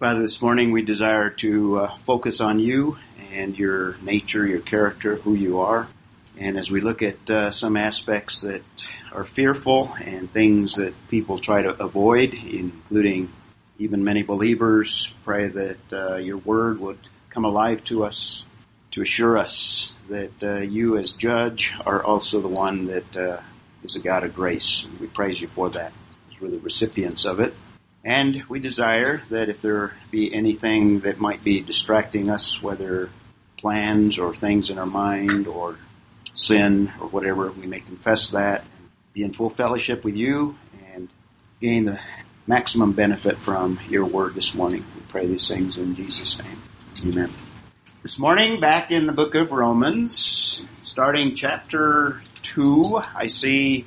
Father, this morning we desire to uh, focus on you and your nature, your character, who you are. And as we look at uh, some aspects that are fearful and things that people try to avoid, including even many believers, pray that uh, your word would come alive to us to assure us that uh, you, as judge, are also the one that uh, is a God of grace. We praise you for that. We're the recipients of it. And we desire that if there be anything that might be distracting us, whether plans or things in our mind or sin or whatever, we may confess that, be in full fellowship with you, and gain the maximum benefit from your word this morning. We pray these things in Jesus' name. Amen. This morning, back in the book of Romans, starting chapter 2, I see,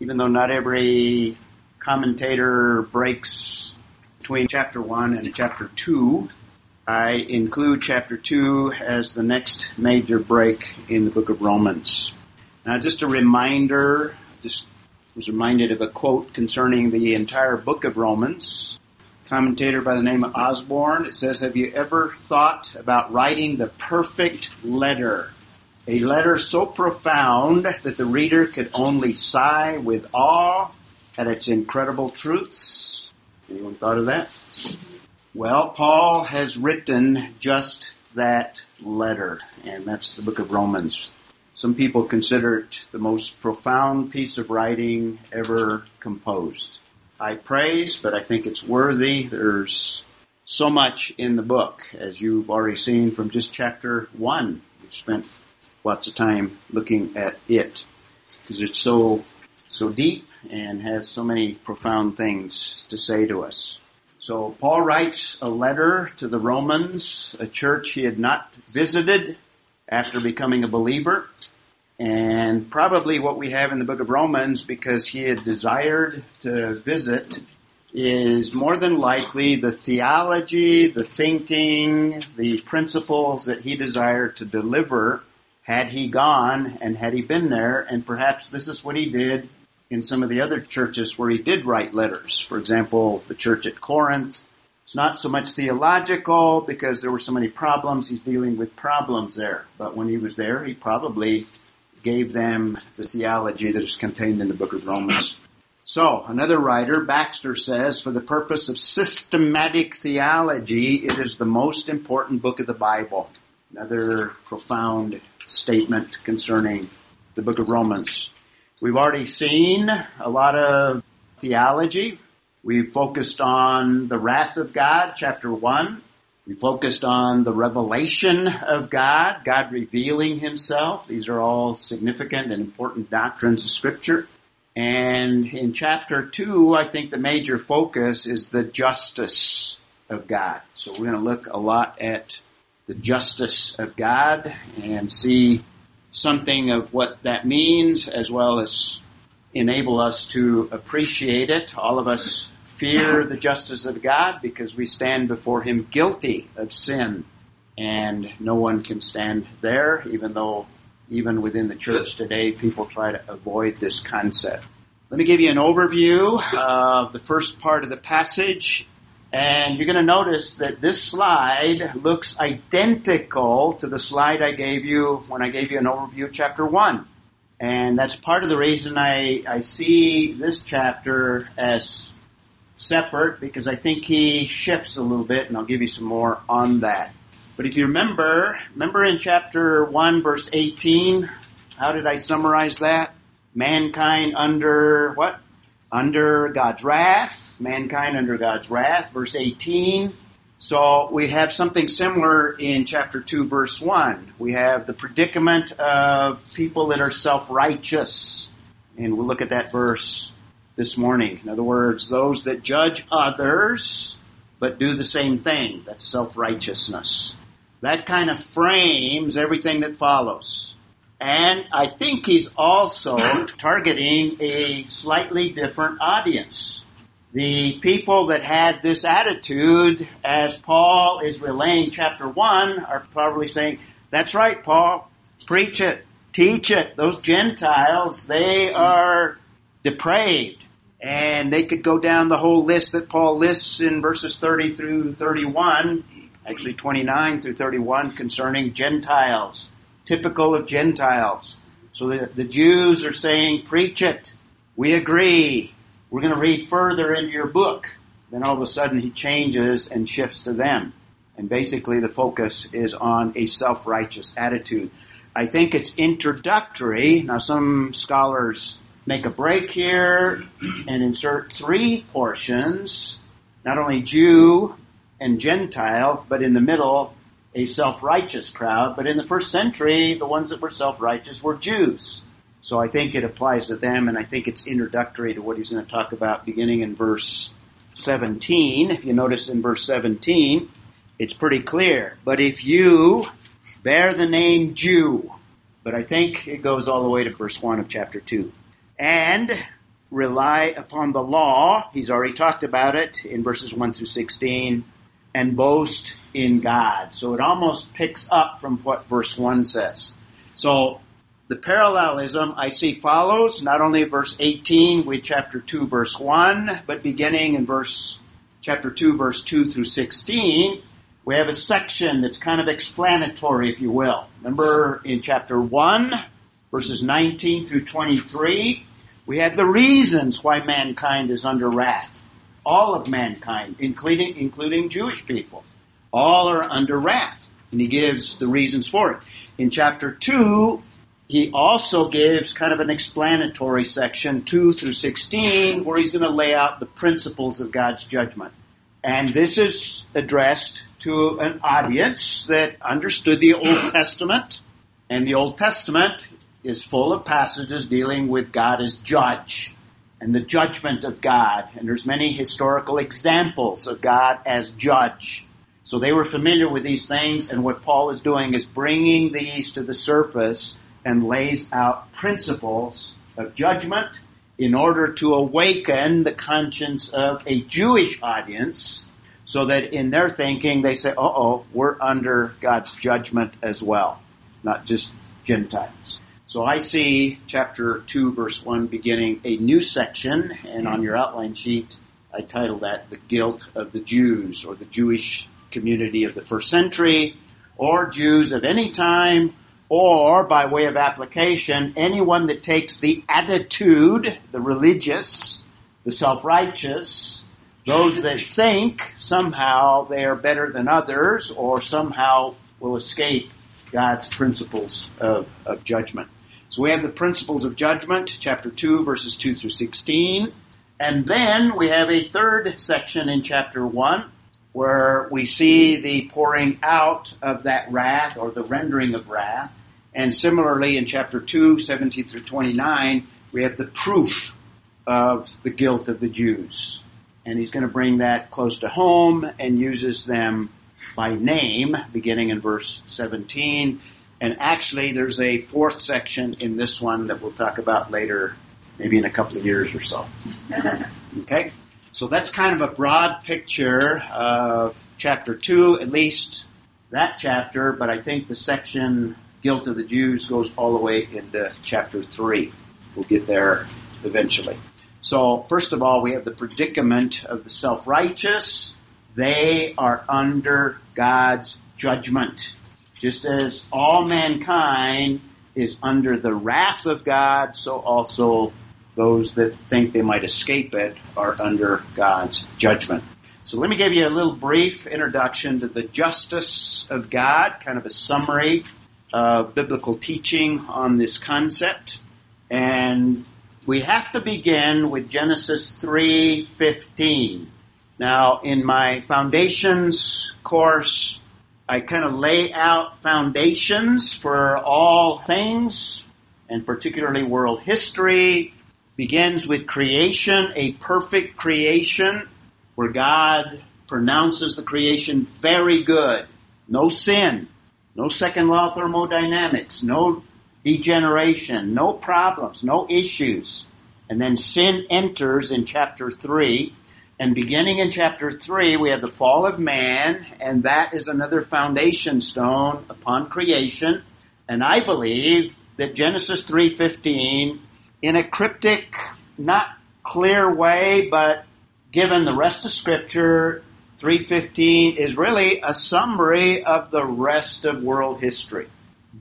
even though not every commentator breaks between chapter 1 and chapter 2, I include chapter 2 as the next major break in the book of Romans. Now, just a reminder, just was reminded of a quote concerning the entire book of Romans commentator by the name of Osborne. It says, Have you ever thought about writing the perfect letter? A letter so profound that the reader could only sigh with awe at its incredible truths? Anyone thought of that? Well, Paul has written just that letter, and that's the book of Romans. Some people consider it the most profound piece of writing ever composed. I praise, but I think it's worthy. There's so much in the book, as you've already seen from just chapter one. We've spent lots of time looking at it because it's so so deep and has so many profound things to say to us. So Paul writes a letter to the Romans, a church he had not visited after becoming a believer. And probably what we have in the book of Romans, because he had desired to visit, is more than likely the theology, the thinking, the principles that he desired to deliver had he gone and had he been there. And perhaps this is what he did in some of the other churches where he did write letters. For example, the church at Corinth. It's not so much theological because there were so many problems. He's dealing with problems there. But when he was there, he probably gave them the theology that is contained in the book of Romans. So, another writer, Baxter says, for the purpose of systematic theology, it is the most important book of the Bible. Another profound statement concerning the book of Romans. We've already seen a lot of theology. We focused on the wrath of God, chapter 1. We focused on the revelation of God, God revealing himself. These are all significant and important doctrines of Scripture. And in chapter 2, I think the major focus is the justice of God. So we're going to look a lot at the justice of God and see something of what that means as well as enable us to appreciate it. All of us fear the justice of God because we stand before Him guilty of sin. And no one can stand there, even though, even within the church today, people try to avoid this concept. Let me give you an overview of the first part of the passage. And you're going to notice that this slide looks identical to the slide I gave you when I gave you an overview of chapter 1. And that's part of the reason I, I see this chapter as separate because I think he shifts a little bit, and I'll give you some more on that. But if you remember, remember in chapter 1, verse 18, how did I summarize that? Mankind under what? Under God's wrath. Mankind under God's wrath. Verse 18. So we have something similar in chapter 2, verse 1. We have the predicament of people that are self righteous. And we'll look at that verse this morning. In other words, those that judge others but do the same thing. That's self righteousness. That kind of frames everything that follows. And I think he's also targeting a slightly different audience. The people that had this attitude, as Paul is relaying chapter 1, are probably saying, That's right, Paul. Preach it. Teach it. Those Gentiles, they are depraved And they could go down the whole list that Paul lists in verses 30 through 31, actually 29 through 31, concerning Gentiles, typical of Gentiles. So the, the Jews are saying, Preach it. We agree. We're going to read further into your book. Then all of a sudden he changes and shifts to them. And basically the focus is on a self-righteous attitude. I think it's introductory. Now some scholars make a break here and insert three portions, not only Jew and Gentile, but in the middle, a self-righteous crowd. But in the first century, the ones that were self-righteous were Jews. So I think it applies to them, and I think it's introductory to what he's going to talk about beginning in verse 17. If you notice in verse 17, it's pretty clear. But if you bear the name Jew, but I think it goes all the way to verse 1 of chapter 2, and rely upon the law, he's already talked about it in verses 1 through 16, and boast in God. So it almost picks up from what verse 1 says. So the parallelism I see follows not only verse 18 with chapter 2 verse 1, but beginning in verse chapter 2 verse 2 through 16, we have a section that's kind of explanatory, if you will. Remember in chapter 1, verses 19 through 23, we had the reasons why mankind is under wrath. All of mankind, including, including Jewish people. All are under wrath. And he gives the reasons for it. In chapter 2, he also gives kind of an explanatory section, 2 through 16, where he's going to lay out the principles of God's judgment. And this is addressed to an audience that understood the Old Testament. And the Old Testament is full of passages dealing with God as judge and the judgment of God. And there's many historical examples of God as judge. So they were familiar with these things, and what Paul is doing is bringing these to the surface and lays out principles of judgment in order to awaken the conscience of a Jewish audience so that in their thinking they say, uh oh, we're under God's judgment as well, not just Gentiles. So I see chapter 2, verse 1 beginning a new section, and on your outline sheet, I title that The Guilt of the Jews, or the Jewish community of the first century, or Jews of any time, or by way of application, anyone that takes the attitude, the religious, the self righteous, those that think somehow they are better than others or somehow will escape God's principles of, of judgment. So we have the principles of judgment, chapter 2, verses 2 through 16. And then we have a third section in chapter 1 where we see the pouring out of that wrath or the rendering of wrath. And similarly in chapter 2, 17 through 29, we have the proof of the guilt of the Jews and he's going to bring that close to home and uses them by name, beginning in verse 17. And actually, there's a fourth section in this one that we'll talk about later, maybe in a couple of years or so. okay? So that's kind of a broad picture of chapter 2, at least that chapter, but I think the section Guilt of the Jews goes all the way into chapter 3. We'll get there eventually. So, first of all, we have the predicament of the self righteous. They are under God's judgment. Just as all mankind is under the wrath of God, so also those that think they might escape it are under God's judgment. So let me give you a little brief introduction to the justice of God, kind of a summary of biblical teaching on this concept. And we have to begin with Genesis 3:15. Now, in my foundations course, I kind of lay out foundations for all things, and particularly world history. Begins with creation, a perfect creation, where God pronounces the creation very good. No sin, no second law of thermodynamics, no degeneration, no problems, no issues. And then sin enters in chapter 3. And beginning in chapter 3, we have the fall of man, and that is another foundation stone upon creation. And I believe that Genesis 3.15, in a cryptic, not clear way, but given the rest of Scripture, 315 is really a summary of the rest of world history.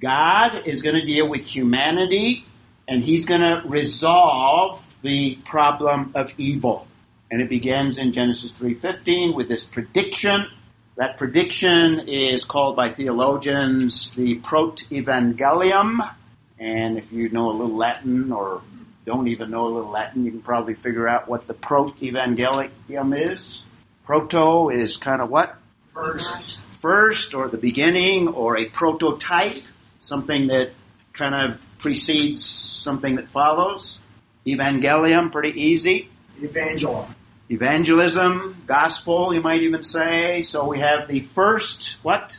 God is going to deal with humanity and he's going to resolve the problem of evil. And it begins in Genesis 3:15 with this prediction. That prediction is called by theologians the proto-evangelium. And if you know a little Latin or don't even know a little Latin, you can probably figure out what the proto-evangelium is. Proto is kind of what? First. First or the beginning or a prototype, something that kind of precedes something that follows. Evangelium, pretty easy. Evangel. Evangelism, gospel, you might even say. So we have the first, what?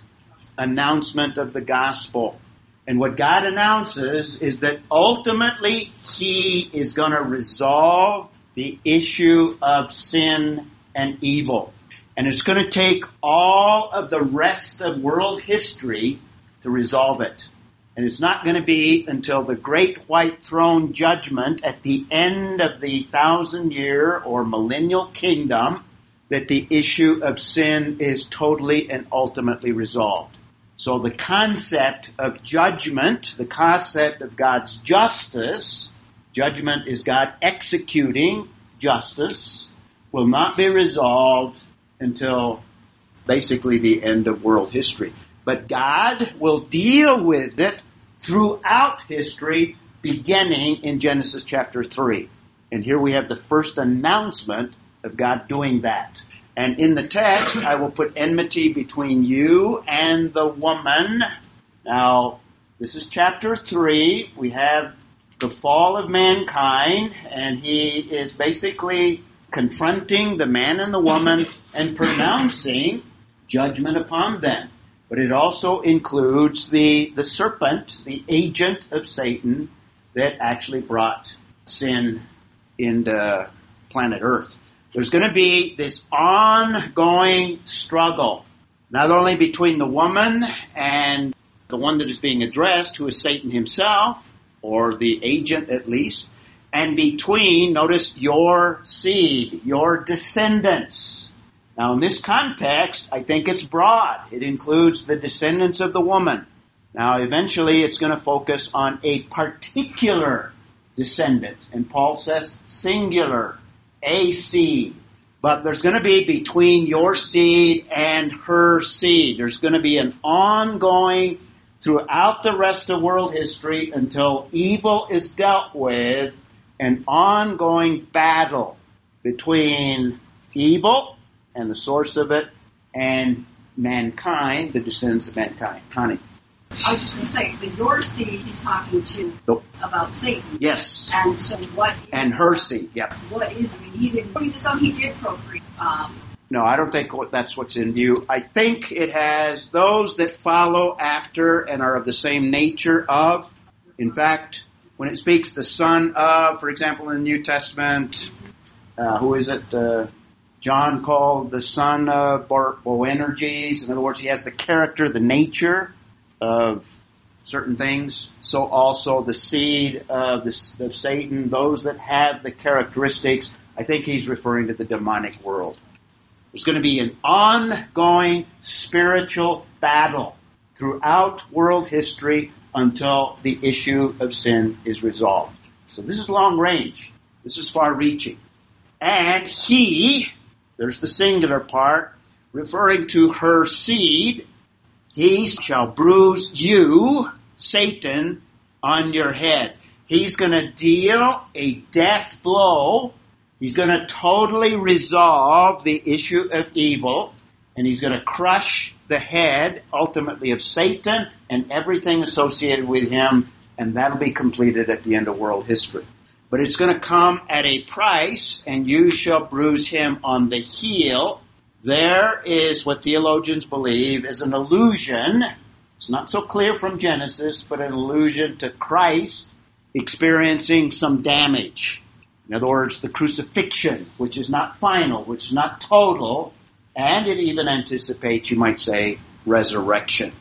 Announcement of the gospel. And what God announces is that ultimately He is going to resolve the issue of sin and evil. And it's going to take all of the rest of world history to resolve it. And it's not going to be until the great white throne judgment at the end of the thousand year or millennial kingdom that the issue of sin is totally and ultimately resolved. So the concept of judgment, the concept of God's justice, judgment is God executing justice, will not be resolved until basically the end of world history. But God will deal with it throughout history, beginning in Genesis chapter 3. And here we have the first announcement of God doing that. And in the text, I will put enmity between you and the woman. Now, this is chapter 3. We have the fall of mankind, and he is basically confronting the man and the woman and pronouncing judgment upon them. But it also includes the, the serpent, the agent of Satan that actually brought sin into planet Earth. There's going to be this ongoing struggle, not only between the woman and the one that is being addressed, who is Satan himself, or the agent at least, and between, notice, your seed, your descendants. Now, in this context, I think it's broad. It includes the descendants of the woman. Now, eventually, it's going to focus on a particular descendant. And Paul says singular, a seed. But there's going to be between your seed and her seed. There's going to be an ongoing throughout the rest of world history until evil is dealt with, an ongoing battle between evil and the source of it and mankind, the descendants of mankind. Connie. I was just going to say, the your seed he's talking to about Satan. Yes. And so what? And her seed. Yep. What is? I mean, he didn't. I mean, so he did procreate. Um, No, I don't think that's what's in view. I think it has those that follow after and are of the same nature of. In fact, when it speaks the son of, for example, in the New Testament, uh, who is it? Uh, John called the son of Boanerges. In other words, he has the character, the nature of certain things. So also the seed of, the, of Satan, those that have the characteristics. I think he's referring to the demonic world. There's going to be an ongoing spiritual battle throughout world history until the issue of sin is resolved. So this is long range. This is far reaching. And he, there's the singular part, referring to her seed, he shall bruise you, Satan, on your head. He's going to deal a death blow. He's going to totally resolve the issue of evil, and he's going to crush the head, ultimately, of Satan and everything associated with him, and that'll be completed at the end of world history. But it's going to come at a price, and you shall bruise him on the heel. There is what theologians believe is an allusion. It's not so clear from Genesis, but an allusion to Christ experiencing some damage. In other words, the crucifixion, which is not final, which is not total, and it even anticipates, you might say, resurrection.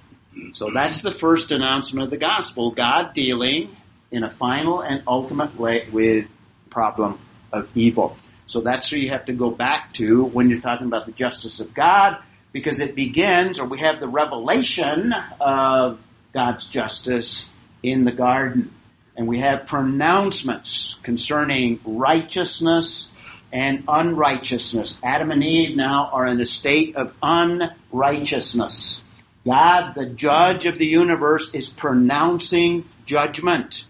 So that's the first announcement of the gospel God dealing in a final and ultimate way with the problem of evil. So that's where you have to go back to when you're talking about the justice of God, because it begins, or we have the revelation of God's justice in the garden. And we have pronouncements concerning righteousness and unrighteousness. Adam and Eve now are in a state of unrighteousness. God, the judge of the universe, is pronouncing judgment.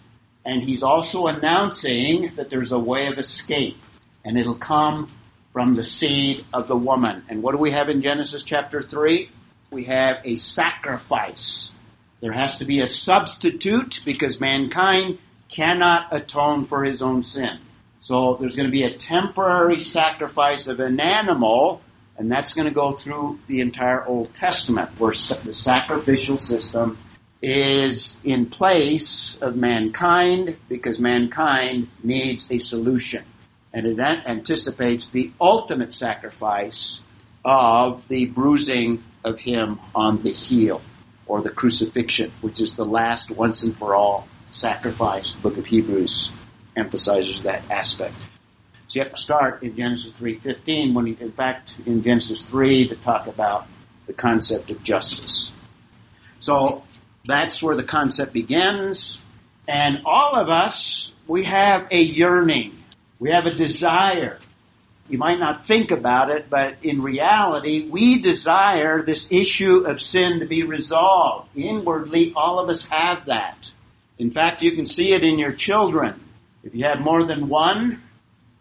And he's also announcing that there's a way of escape. And it'll come from the seed of the woman. And what do we have in Genesis chapter 3? We have a sacrifice. There has to be a substitute because mankind cannot atone for his own sin. So there's going to be a temporary sacrifice of an animal and that's going to go through the entire Old Testament, where the sacrificial system is in place of mankind because mankind needs a solution. And it anticipates the ultimate sacrifice of the bruising of him on the heel, or the crucifixion, which is the last once and for all sacrifice. Book of Hebrews emphasizes that aspect. So you have to start in Genesis 3.15 when, he, in fact, in Genesis 3 to talk about the concept of justice. So that's where the concept begins. And all of us, we have a yearning. We have a desire. You might not think about it, but in reality, we desire this issue of sin to be resolved. Inwardly, all of us have that. In fact, you can see it in your children. If you have more than one,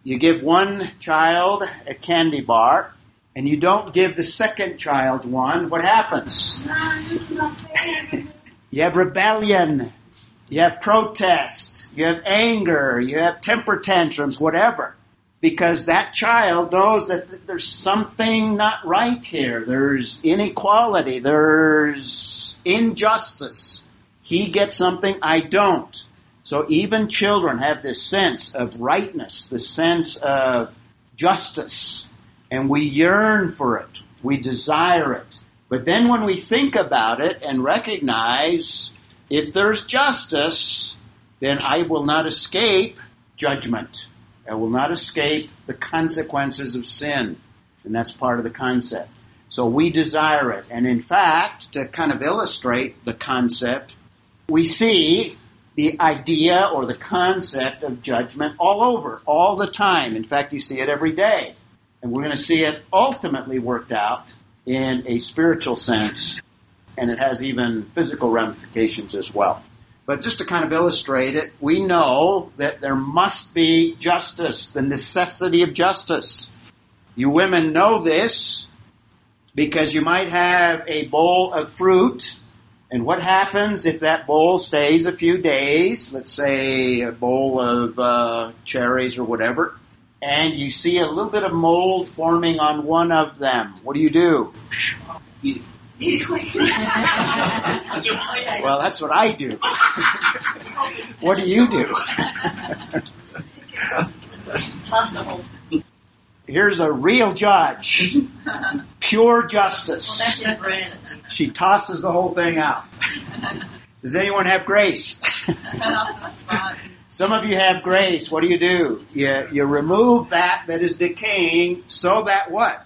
you give one child a candy bar and you don't give the second child one, what happens? you have rebellion, you have protest, you have anger, you have temper tantrums, whatever. Because that child knows that there's something not right here. There's inequality. There's injustice. He gets something I don't. So even children have this sense of rightness, this sense of justice, and we yearn for it. We desire it. But then when we think about it and recognize if there's justice, then I will not escape judgment. I will not escape the consequences of sin. And that's part of the concept. So we desire it. And in fact, to kind of illustrate the concept, we see the idea or the concept of judgment all over, all the time. In fact, you see it every day. And we're going to see it ultimately worked out in a spiritual sense, and it has even physical ramifications as well. But just to kind of illustrate it, we know that there must be justice, the necessity of justice. You women know this because you might have a bowl of fruit and what happens if that bowl stays a few days, let's say a bowl of uh, cherries or whatever, and you see a little bit of mold forming on one of them? What do you do? well, that's what I do. what do you do? Here's a real judge. Pure justice. She tosses the whole thing out. Does anyone have grace? Some of you have grace. What do you do? You, you remove that that is decaying so that what?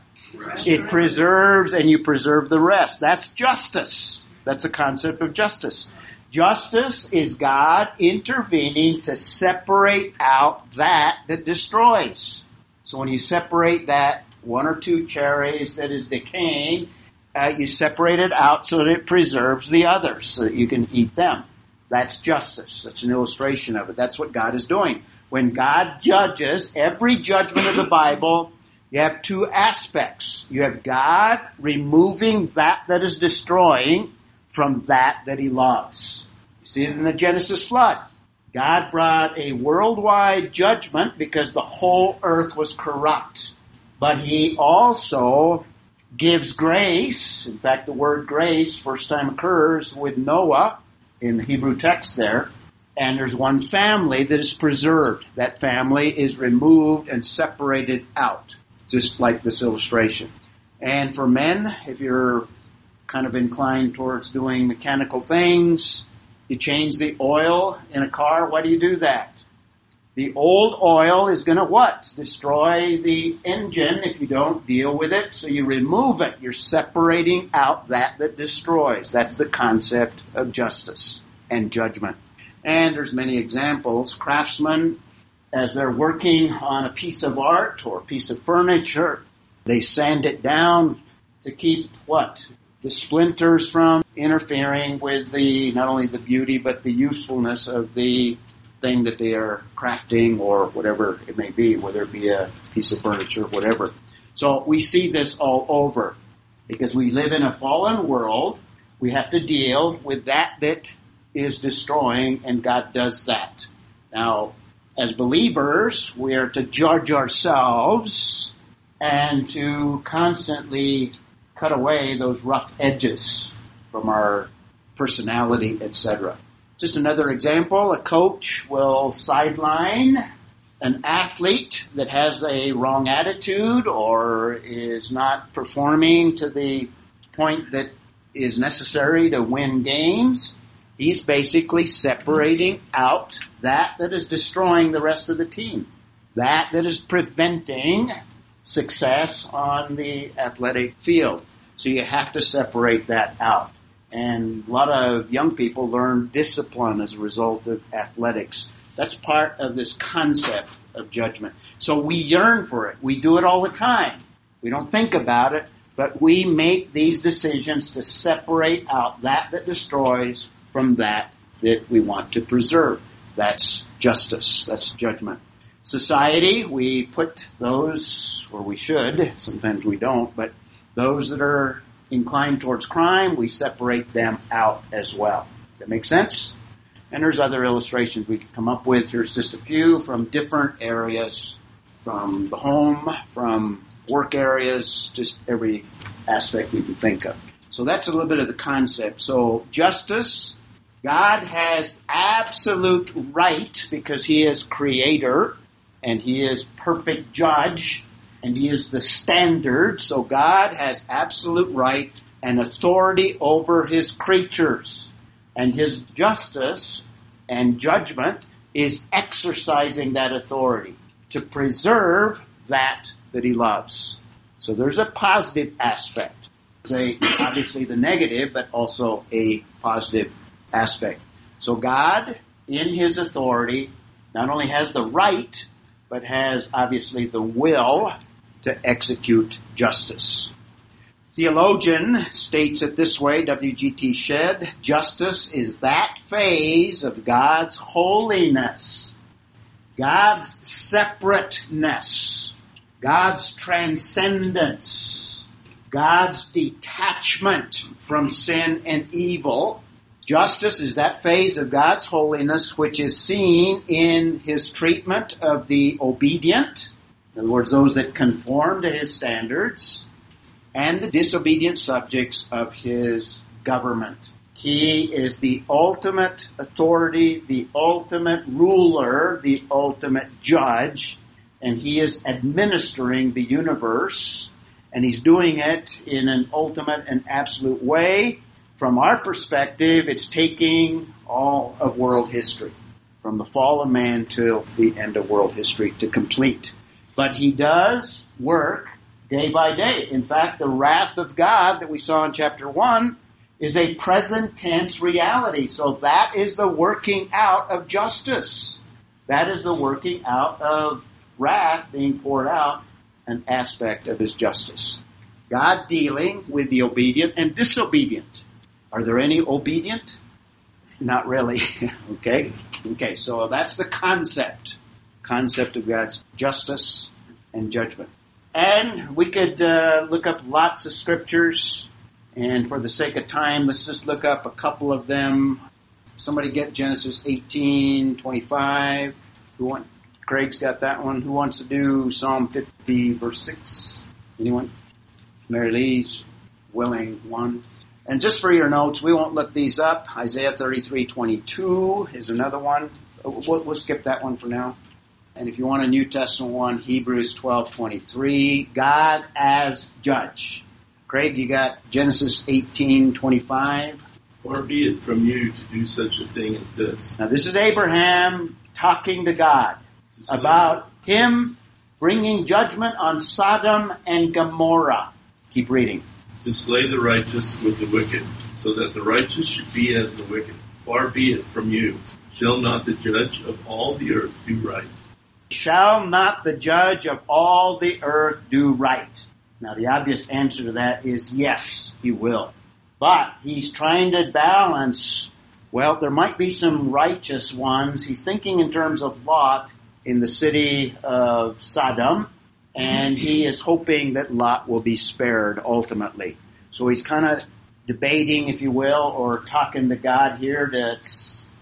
It preserves and you preserve the rest. That's justice. That's a concept of justice. Justice is God intervening to separate out that that destroys. So when you separate that one or two cherries that is decaying, uh, you separate it out so that it preserves the others so that you can eat them. That's justice. That's an illustration of it. That's what God is doing. When God judges, every judgment of the Bible, you have two aspects. You have God removing that that is destroying from that that he loves. You see it in the Genesis flood. God brought a worldwide judgment because the whole earth was corrupt. But he also gives grace. In fact, the word grace first time occurs with Noah in the Hebrew text there. And there's one family that is preserved. That family is removed and separated out, just like this illustration. And for men, if you're kind of inclined towards doing mechanical things, you change the oil in a car. Why do you do that? The old oil is going to what? Destroy the engine if you don't deal with it. So you remove it. You're separating out that that destroys. That's the concept of justice and judgment. And there's many examples. Craftsmen, as they're working on a piece of art or a piece of furniture, they sand it down to keep what? The splinters from interfering with the, not only the beauty, but the usefulness of the thing that they are crafting or whatever it may be, whether it be a piece of furniture, whatever. So we see this all over because we live in a fallen world. We have to deal with that that is destroying, and God does that. Now, as believers, we are to judge ourselves and to constantly cut away those rough edges from our personality, etc. Just another example, a coach will sideline an athlete that has a wrong attitude or is not performing to the point that is necessary to win games. He's basically separating out that that is destroying the rest of the team, that that is preventing success on the athletic field. So you have to separate that out. And a lot of young people learn discipline as a result of athletics. That's part of this concept of judgment. So we yearn for it. We do it all the time. We don't think about it, but we make these decisions to separate out that that destroys from that that we want to preserve. That's justice. That's judgment. Society, we put those, or we should, sometimes we don't, but those that are inclined towards crime, we separate them out as well. That makes sense? And there's other illustrations we could come up with. Here's just a few from different areas, from the home, from work areas, just every aspect we can think of. So that's a little bit of the concept. So justice, God has absolute right because He is creator and He is perfect judge and He is the standard. So God has absolute right and authority over His creatures. And His justice and judgment is exercising that authority to preserve that that He loves. So there's a positive aspect. A, obviously the negative, but also a positive aspect. So God, in His authority, not only has the right, but has obviously the will to execute justice. Theologian states it this way, W.G.T. Shedd, justice is that phase of God's holiness, God's separateness, God's transcendence, God's detachment from sin and evil. Justice is that phase of God's holiness which is seen in his treatment of the obedient, in other words, those that conform to his standards, and the disobedient subjects of his government. He is the ultimate authority, the ultimate ruler, the ultimate judge, and he is administering the universe, and he's doing it in an ultimate and absolute way. From our perspective, it's taking all of world history, from the fall of man till the end of world history to complete. But he does work day by day. In fact, the wrath of God that we saw in chapter 1 is a present tense reality. So that is the working out of justice. That is the working out of wrath being poured out, an aspect of his justice. God dealing with the obedient and disobedient. Are there any obedient? Not really. okay? Okay, so that's the concept. Concept of God's justice and judgment. And we could uh, look up lots of scriptures, and for the sake of time, let's just look up a couple of them. Somebody get Genesis 18, 25. Who want, Craig's got that one. Who wants to do Psalm 50, verse 6? Anyone? Mary Lee's willing one. And just for your notes, we won't look these up. Isaiah 33, 22 is another one. Uh, we'll, we'll skip that one for now. And if you want a New Testament one, Hebrews 12, 23, God as judge. Craig, you got Genesis 18, 25. Far be it from you to do such a thing as this. Now this is Abraham talking to God. about him bringing judgment on Sodom and Gomorrah. Keep reading. To slay the righteous with the wicked, so that the righteous should be as the wicked. Far be it from you. Shall not the judge of all the earth do right? Shall not the judge of all the earth do right? Now, the obvious answer to that is yes, he will. But he's trying to balance, well, there might be some righteous ones. He's thinking in terms of Lot in the city of Sodom, and he is hoping that Lot will be spared ultimately. So he's kind of debating, if you will, or talking to God here to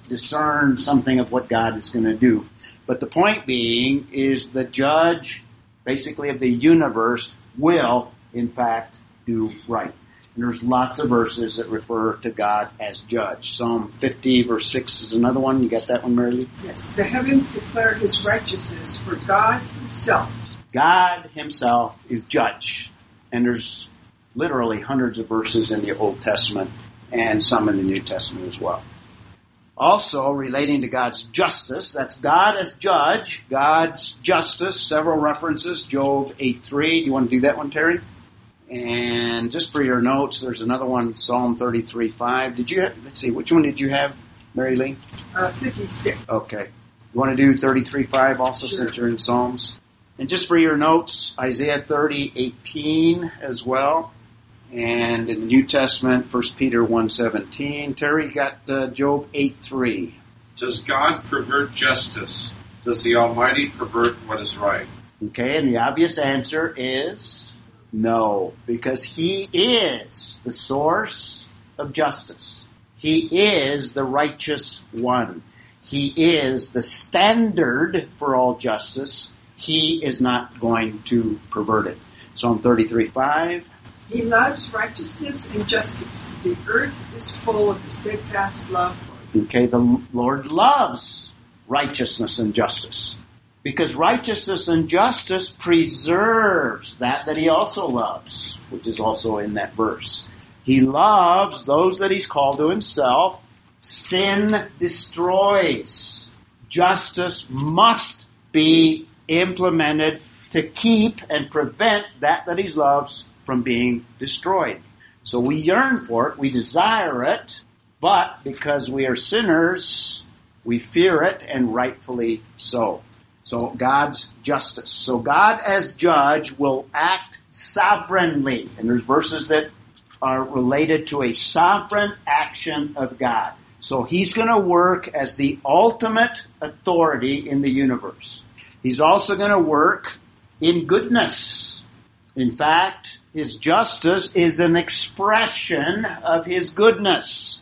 discern something of what God is going to do. But the point being is the judge, basically of the universe, will, in fact, do right. And there's lots of verses that refer to God as judge. Psalm 50, verse 6 is another one. You got that one, Mary Lee? Yes, the heavens declare his righteousness, for God himself. God himself is judge. And there's literally hundreds of verses in the Old Testament and some in the New Testament as well. Also, relating to God's justice, that's God as judge, God's justice, several references, Job 8 3. Do you want to do that one, Terry? And just for your notes, there's another one, Psalm 33 5. Did you have, let's see, which one did you have, Mary Lee? Uh, 56. Okay. You want to do 33 5 also Sure. since you're in Psalms? And just for your notes, Isaiah 30 18 as well. And in the New Testament, 1 Peter 1 17. Terry, got uh, Job 8 3. Does God pervert justice? Does the Almighty pervert what is right? Okay, and the obvious answer is no, because He is the source of justice. He is the righteous one. He is the standard for all justice. He is not going to pervert it. Psalm 33 5. He loves righteousness and justice. The earth is full of his steadfast love. Okay, the Lord loves righteousness and justice. Because righteousness and justice preserves that that he also loves, which is also in that verse. He loves those that he's called to himself. Sin destroys. Justice must be implemented to keep and prevent that that he loves from being destroyed. So we yearn for it, we desire it, but because we are sinners, we fear it, and rightfully so. So God's justice. So God as judge will act sovereignly. And there's verses that are related to a sovereign action of God. So he's going to work as the ultimate authority in the universe. He's also going to work in goodness. In fact, his justice is an expression of his goodness.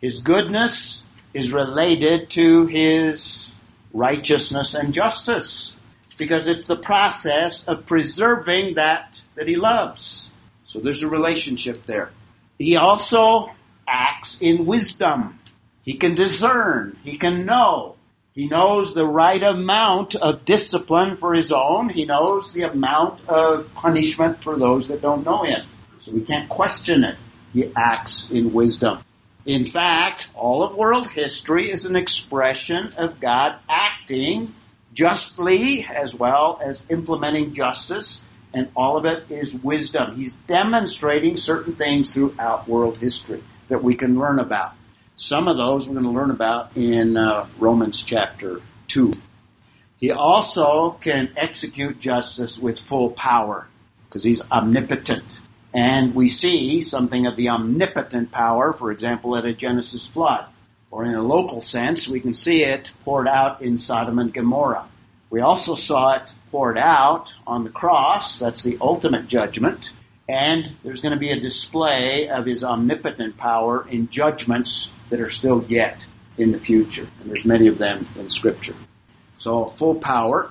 His goodness is related to his righteousness and justice because it's the process of preserving that that he loves. So there's a relationship there. He also acts in wisdom. He can discern. He can know. He knows the right amount of discipline for his own. He knows the amount of punishment for those that don't know him. So we can't question it. He acts in wisdom. In fact, all of world history is an expression of God acting justly as well as implementing justice, and all of it is wisdom. He's demonstrating certain things throughout world history that we can learn about. Some of those we're going to learn about in uh, Romans chapter 2. He also can execute justice with full power because he's omnipotent. And we see something of the omnipotent power, for example, at a Genesis flood. Or in a local sense, we can see it poured out in Sodom and Gomorrah. We also saw it poured out on the cross. That's the ultimate judgment. And there's going to be a display of his omnipotent power in judgments that are still yet in the future. And there's many of them in Scripture. So full power.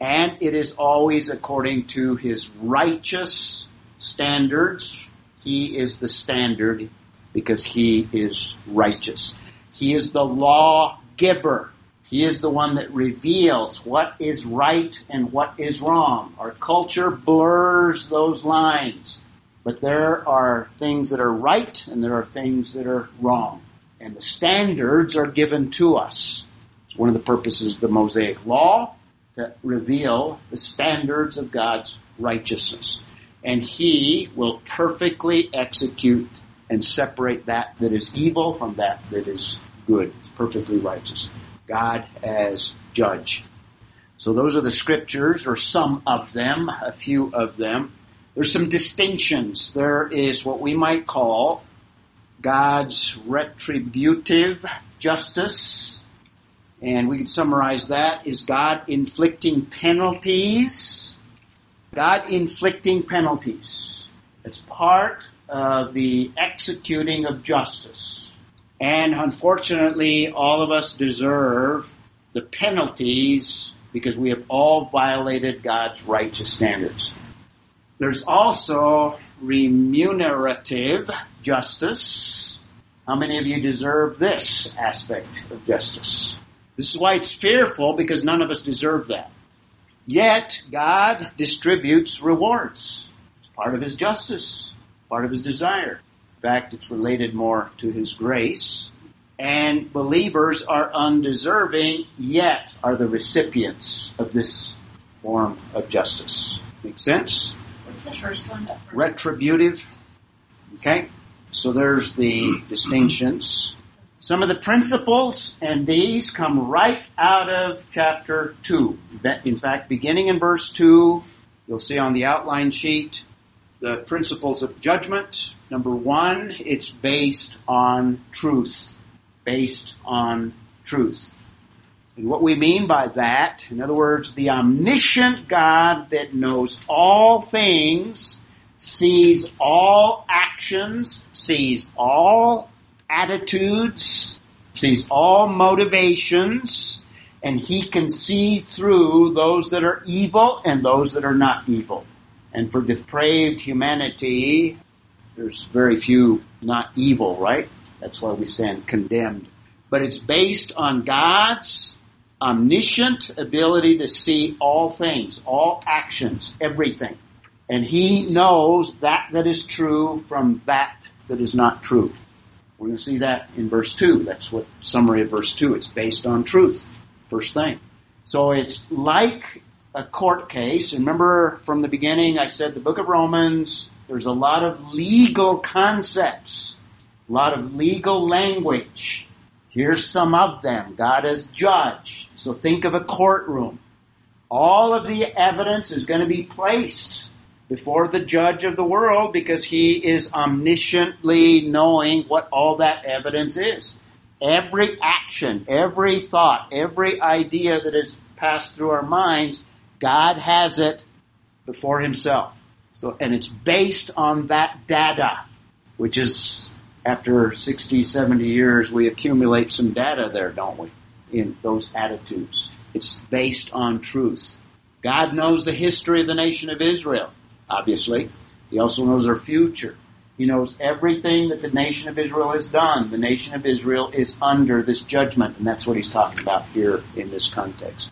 And it is always according to his righteous standards. He is the standard because he is righteous. He is the law giver. He is the one that reveals what is right and what is wrong. Our culture blurs those lines. But there are things that are right and there are things that are wrong. And the standards are given to us. It's one of the purposes of the Mosaic Law to reveal the standards of God's righteousness. And He will perfectly execute and separate that that is evil from that that is good, It's perfectly righteous. God as judge. So those are the scriptures, or some of them, a few of them. There's some distinctions. There is what we might call God's retributive justice. And we could summarize that is God inflicting penalties. God inflicting penalties. It's part of the executing of justice. And unfortunately, all of us deserve the penalties because we have all violated God's righteous standards. There's also remunerative justice. How many of you deserve this aspect of justice? This is why it's fearful because none of us deserve that. Yet, God distributes rewards. It's part of His justice, part of His desire. In fact, it's related more to His grace. And believers are undeserving, yet are the recipients of this form of justice. Make sense? What's the first one? retributive. Okay? So there's the distinctions. Some of the principles, and these come right out of chapter 2. In fact, beginning in verse 2, you'll see on the outline sheet the principles of judgment. Number one, it's based on truth. Based on truth. And what we mean by that, in other words, the omniscient God that knows all things, sees all actions, sees all attitudes, sees all motivations, and he can see through those that are evil and those that are not evil. And for depraved humanity, there's very few not evil, right? That's why we stand condemned. But it's based on God's omniscient ability to see all things, all actions, everything. And he knows that that is true from that that is not true. We're going to see that in verse 2. That's what summary of verse 2. It's based on truth. First thing. So it's like a court case. And remember from the beginning, I said the book of Romans, there's a lot of legal concepts, a lot of legal language. Here's some of them. God is judge. So think of a courtroom. All of the evidence is going to be placed before the judge of the world because he is omnisciently knowing what all that evidence is. Every action, every thought, every idea that is passed through our minds, God has it before himself. So, and it's based on that data, which is after 60, 70 years, we accumulate some data there, don't we? In those attitudes. It's based on truth. God knows the history of the nation of Israel obviously. He also knows our future. He knows everything that the nation of Israel has done. The nation of Israel is under this judgment, and that's what he's talking about here in this context.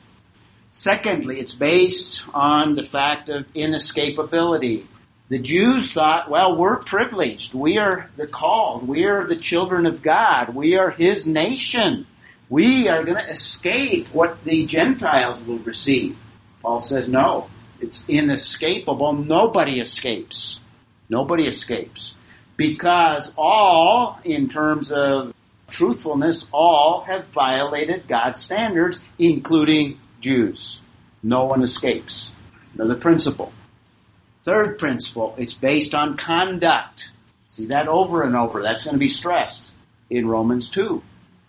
Secondly, it's based on the fact of inescapability. The Jews thought, well, we're privileged. We are the called. We are the children of God. We are His nation. We are going to escape what the Gentiles will receive. Paul says, no. It's inescapable. Nobody escapes. Nobody escapes. Because all, in terms of truthfulness, all have violated God's standards, including Jews. No one escapes. Another principle. Third principle, it's based on conduct. See that over and over. That's going to be stressed in Romans 2.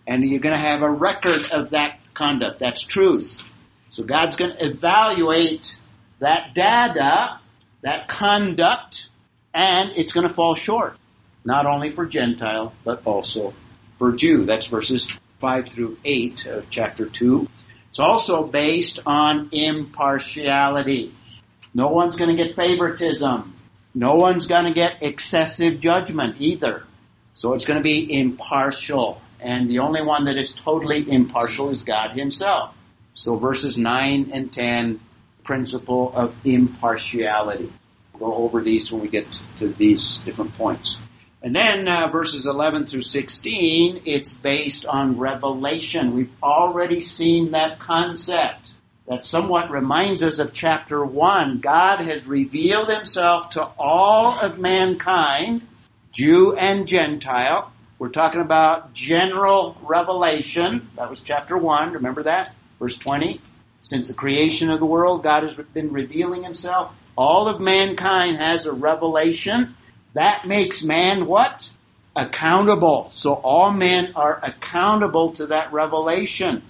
And you're going to have a record of that conduct. That's truth. So God's going to evaluate that data, that conduct, and it's going to fall short. Not only for Gentile, but also for Jew. That's verses 5 through 8 of chapter 2. It's also based on impartiality. No one's going to get favoritism. No one's going to get excessive judgment either. So it's going to be impartial. And the only one that is totally impartial is God Himself. So verses 9 and 10 principle of impartiality. We'll go over these when we get to these different points. And then uh, verses 11 through 16, it's based on revelation. We've already seen that concept. that somewhat reminds us of chapter 1. God has revealed himself to all of mankind, Jew and Gentile. We're talking about general revelation. That was chapter 1. Remember that? Verse 20. Since the creation of the world, God has been revealing himself. All of mankind has a revelation. That makes man what? Accountable. So all men are accountable to that revelation.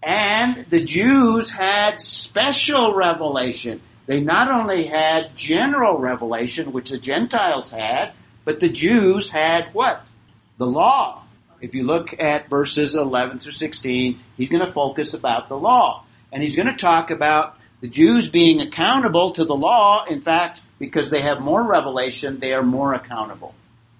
And the Jews had special revelation. They not only had general revelation, which the Gentiles had, but the Jews had what? The law. If you look at verses 11 through 16, he's going to focus about the law. And he's going to talk about the Jews being accountable to the law. In fact, because they have more revelation, they are more accountable.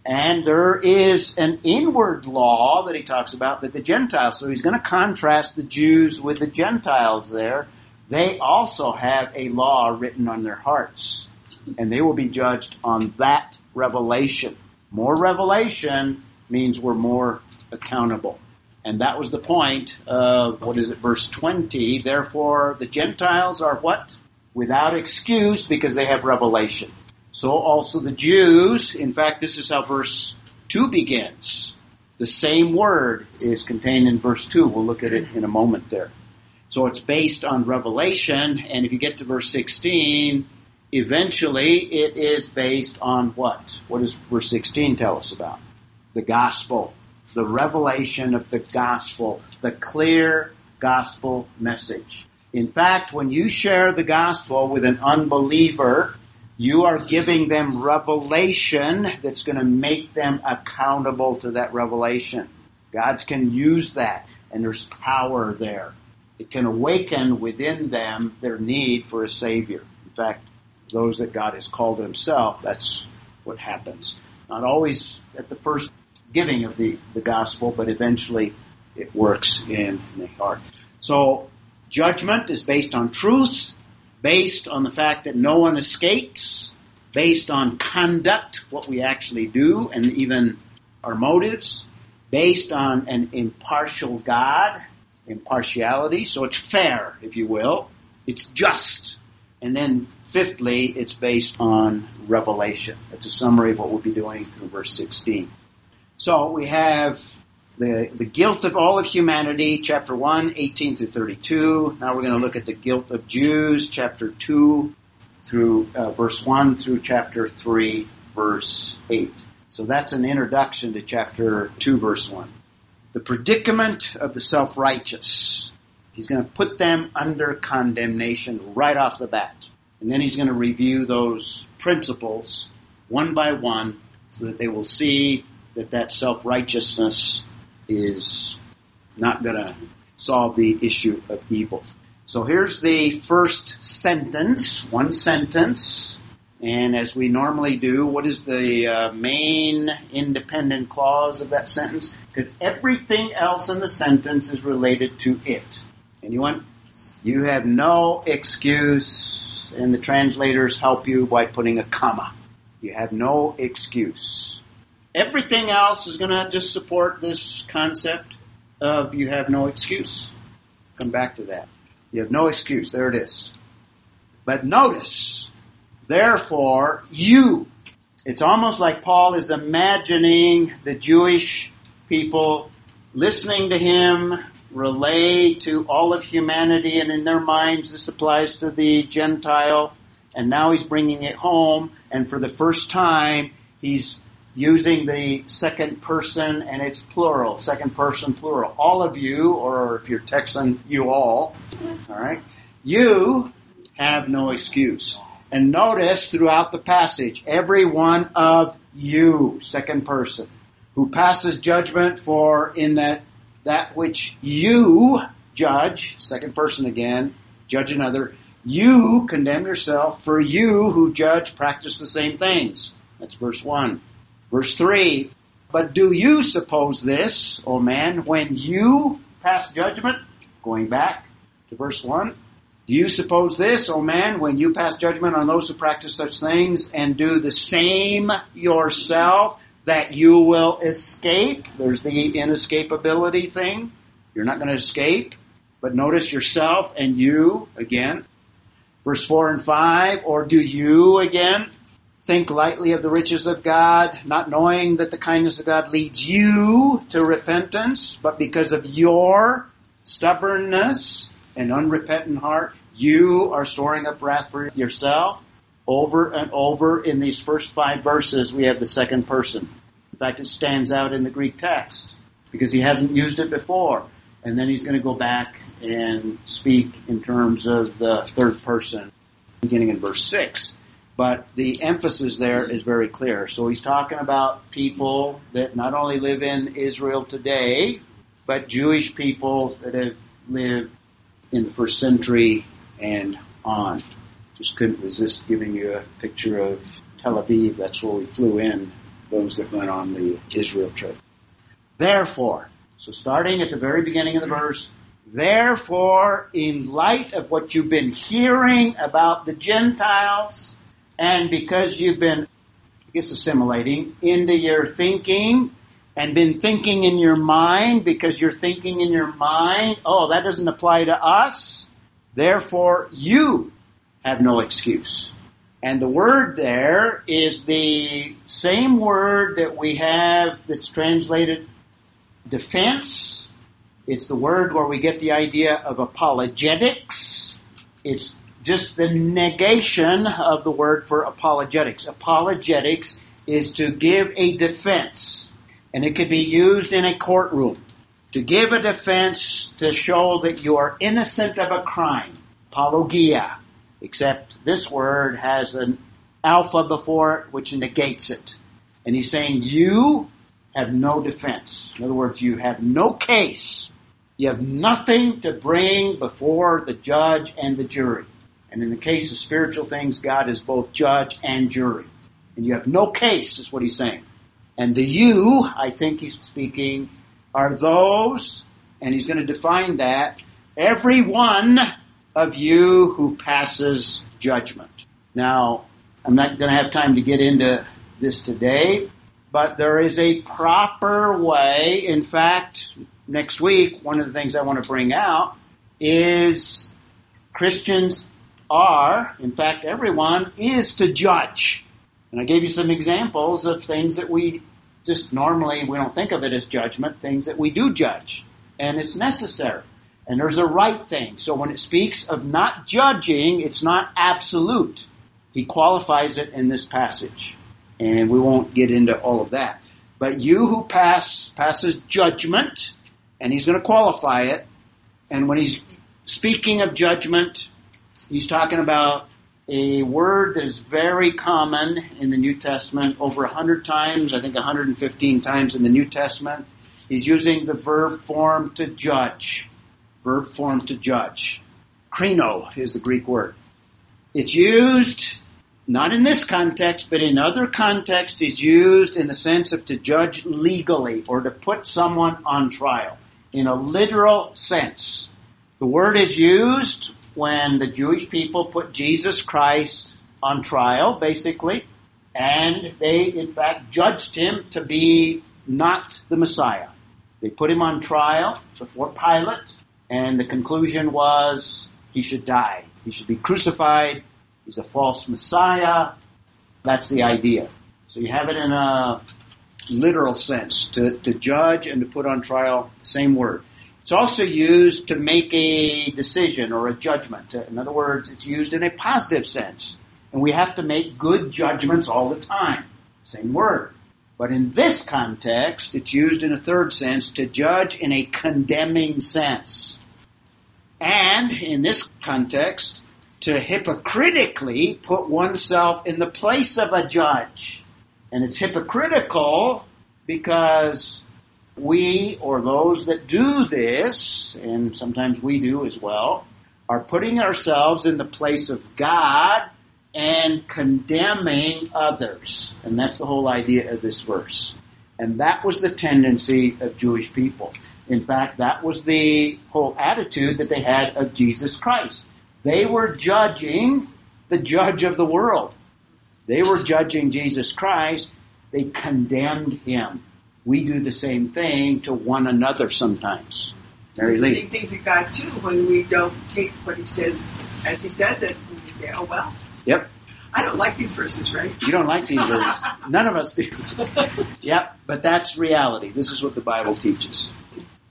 And there is an inward law that he talks about that the Gentiles, so he's going to contrast the Jews with the Gentiles there. They also have a law written on their hearts, and they will be judged on that revelation. More revelation means we're more accountable. And that was the point of, what is it, verse 20. Therefore, the Gentiles are what? Without excuse because they have revelation. So also the Jews, in fact, this is how verse 2 begins. The same word is contained in verse 2. We'll look at it in a moment there. So it's based on revelation, and if you get to verse 16, eventually it is based on what? What does verse 16 tell us about? The gospel, the revelation of the gospel, the clear gospel message. In fact, when you share the gospel with an unbeliever, you are giving them revelation that's going to make them accountable to that revelation. God can use that, and there's power there. It can awaken within them their need for a Savior. In fact, those that God has called Himself, that's what happens. Not always at the first giving of the, the gospel, but eventually it works in the heart. So, judgment is based on truth based on the fact that no one escapes, based on conduct, what we actually do, and even our motives, based on an impartial God, impartiality, so it's fair, if you will, it's just. And then fifthly, it's based on revelation. It's a summary of what we'll be doing through verse 16. So we have the, the guilt of all of humanity, chapter 1, 18 through 32. Now we're going to look at the guilt of Jews, chapter 2 through uh, verse 1 through chapter 3, verse 8. So that's an introduction to chapter 2, verse 1. The predicament of the self righteous. He's going to put them under condemnation right off the bat. And then he's going to review those principles one by one so that they will see that that self righteousness is not going to solve the issue of evil. So here's the first sentence, one sentence. And as we normally do, what is the uh, main independent clause of that sentence? Because everything else in the sentence is related to it. Anyone? You have no excuse, and the translators help you by putting a comma. You have no excuse. Everything else is going to just support this concept of you have no excuse. Come back to that. You have no excuse. There it is. But notice, therefore, you. It's almost like Paul is imagining the Jewish people listening to him relay to all of humanity, and in their minds, this applies to the Gentile. And now he's bringing it home, and for the first time, he's using the second person and it's plural, second person plural. All of you, or if you're Texan, you all, all right, you have no excuse. And notice throughout the passage, every one of you, second person, who passes judgment for in that that which you judge, second person again, judge another, you condemn yourself, for you who judge practice the same things. That's verse 1. Verse 3 But do you suppose this, O man, when you pass judgment? Going back to verse 1. Do you suppose this, O man, when you pass judgment on those who practice such things and do the same yourself, that you will escape? There's the inescapability thing. You're not going to escape. But notice yourself and you again. Verse 4 and 5, or do you again think lightly of the riches of God, not knowing that the kindness of God leads you to repentance, but because of your stubbornness and unrepentant heart, you are storing up wrath for yourself? Over and over in these first five verses, we have the second person. In fact, it stands out in the Greek text because he hasn't used it before. And then he's going to go back and speak in terms of the third person, beginning in verse 6. But the emphasis there is very clear. So he's talking about people that not only live in Israel today, but Jewish people that have lived in the first century and on. Just couldn't resist giving you a picture of Tel Aviv. That's where we flew in, those that went on the Israel trip. Therefore, so starting at the very beginning of the verse, therefore, in light of what you've been hearing about the Gentiles, and because you've been, I guess, assimilating into your thinking, and been thinking in your mind because you're thinking in your mind, oh, that doesn't apply to us. Therefore, you have no excuse. And the word there is the same word that we have that's translated defense. It's the word where we get the idea of apologetics. It's just the negation of the word for apologetics. Apologetics is to give a defense, and it could be used in a courtroom to give a defense to show that you are innocent of a crime. Apologia. Except this word has an alpha before it which negates it. And he's saying you have no defense. In other words, you have no case. You have nothing to bring before the judge and the jury. And in the case of spiritual things, God is both judge and jury. And you have no case, is what he's saying. And the you, I think he's speaking, are those, and he's going to define that, every one of you who passes judgment. Now, I'm not going to have time to get into this today, but there is a proper way. In fact, next week, one of the things I want to bring out is Christians are, in fact, everyone is to judge. And I gave you some examples of things that we just normally we don't think of it as judgment, things that we do judge. And it's necessary. And there's a right thing. So when it speaks of not judging, it's not absolute. He qualifies it in this passage. And we won't get into all of that. But you who pass passes judgment, and he's going to qualify it. And when he's speaking of judgment, he's talking about a word that is very common in the New Testament, over 100 times, I think 115 times in the New Testament. He's using the verb form to judge. Verb form to judge. Krino is the Greek word. It's used not in this context, but in other contexts, is used in the sense of to judge legally or to put someone on trial in a literal sense. The word is used when the Jewish people put Jesus Christ on trial, basically, and they, in fact, judged him to be not the Messiah. They put him on trial before Pilate, and the conclusion was he should die. He should be crucified. He's a false Messiah. That's the idea. So you have it in a literal sense to, to judge and to put on trial, same word. It's also used to make a decision or a judgment. In other words, it's used in a positive sense. And we have to make good judgments all the time. Same word. But in this context, it's used in a third sense to judge in a condemning sense. And in this context, to hypocritically put oneself in the place of a judge. And it's hypocritical because we or those that do this, and sometimes we do as well, are putting ourselves in the place of God and condemning others. And that's the whole idea of this verse. And that was the tendency of Jewish people. In fact, that was the whole attitude that they had of Jesus Christ. They were judging the judge of the world. They were judging Jesus Christ. They condemned him. We do the same thing to one another sometimes. Mary Lee. same thing to God too when we don't take what He says as He says it. And we say, "Oh well." Yep. I don't like these verses, right? You don't like these verses. None of us do. yep, but that's reality. This is what the Bible teaches.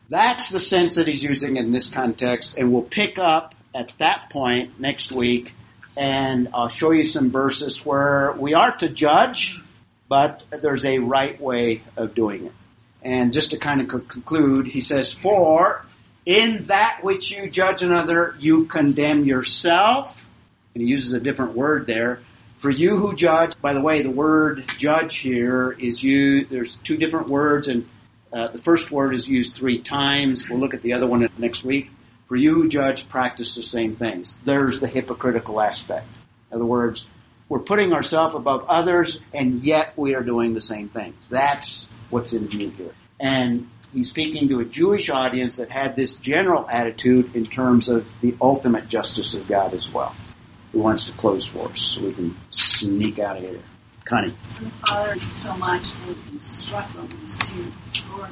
That's the sense that he's using in this context, and we'll pick up at that point next week, and I'll show you some verses where we are to judge, but there's a right way of doing it. And just to kind of co- conclude, he says, For in that which you judge another, you condemn yourself. And he uses a different word there. For you who judge, by the way, the word judge here is used, there's two different words, and uh, the first word is used three times. We'll look at the other one next week. For you who judge, practice the same things. There's the hypocritical aspect. In other words, we're putting ourselves above others, and yet we are doing the same thing. That's what's in view here. And he's speaking to a Jewish audience that had this general attitude in terms of the ultimate justice of God as well. Who wants to close for us so we can sneak out of here? Connie. Father, so much for these struggles to Lord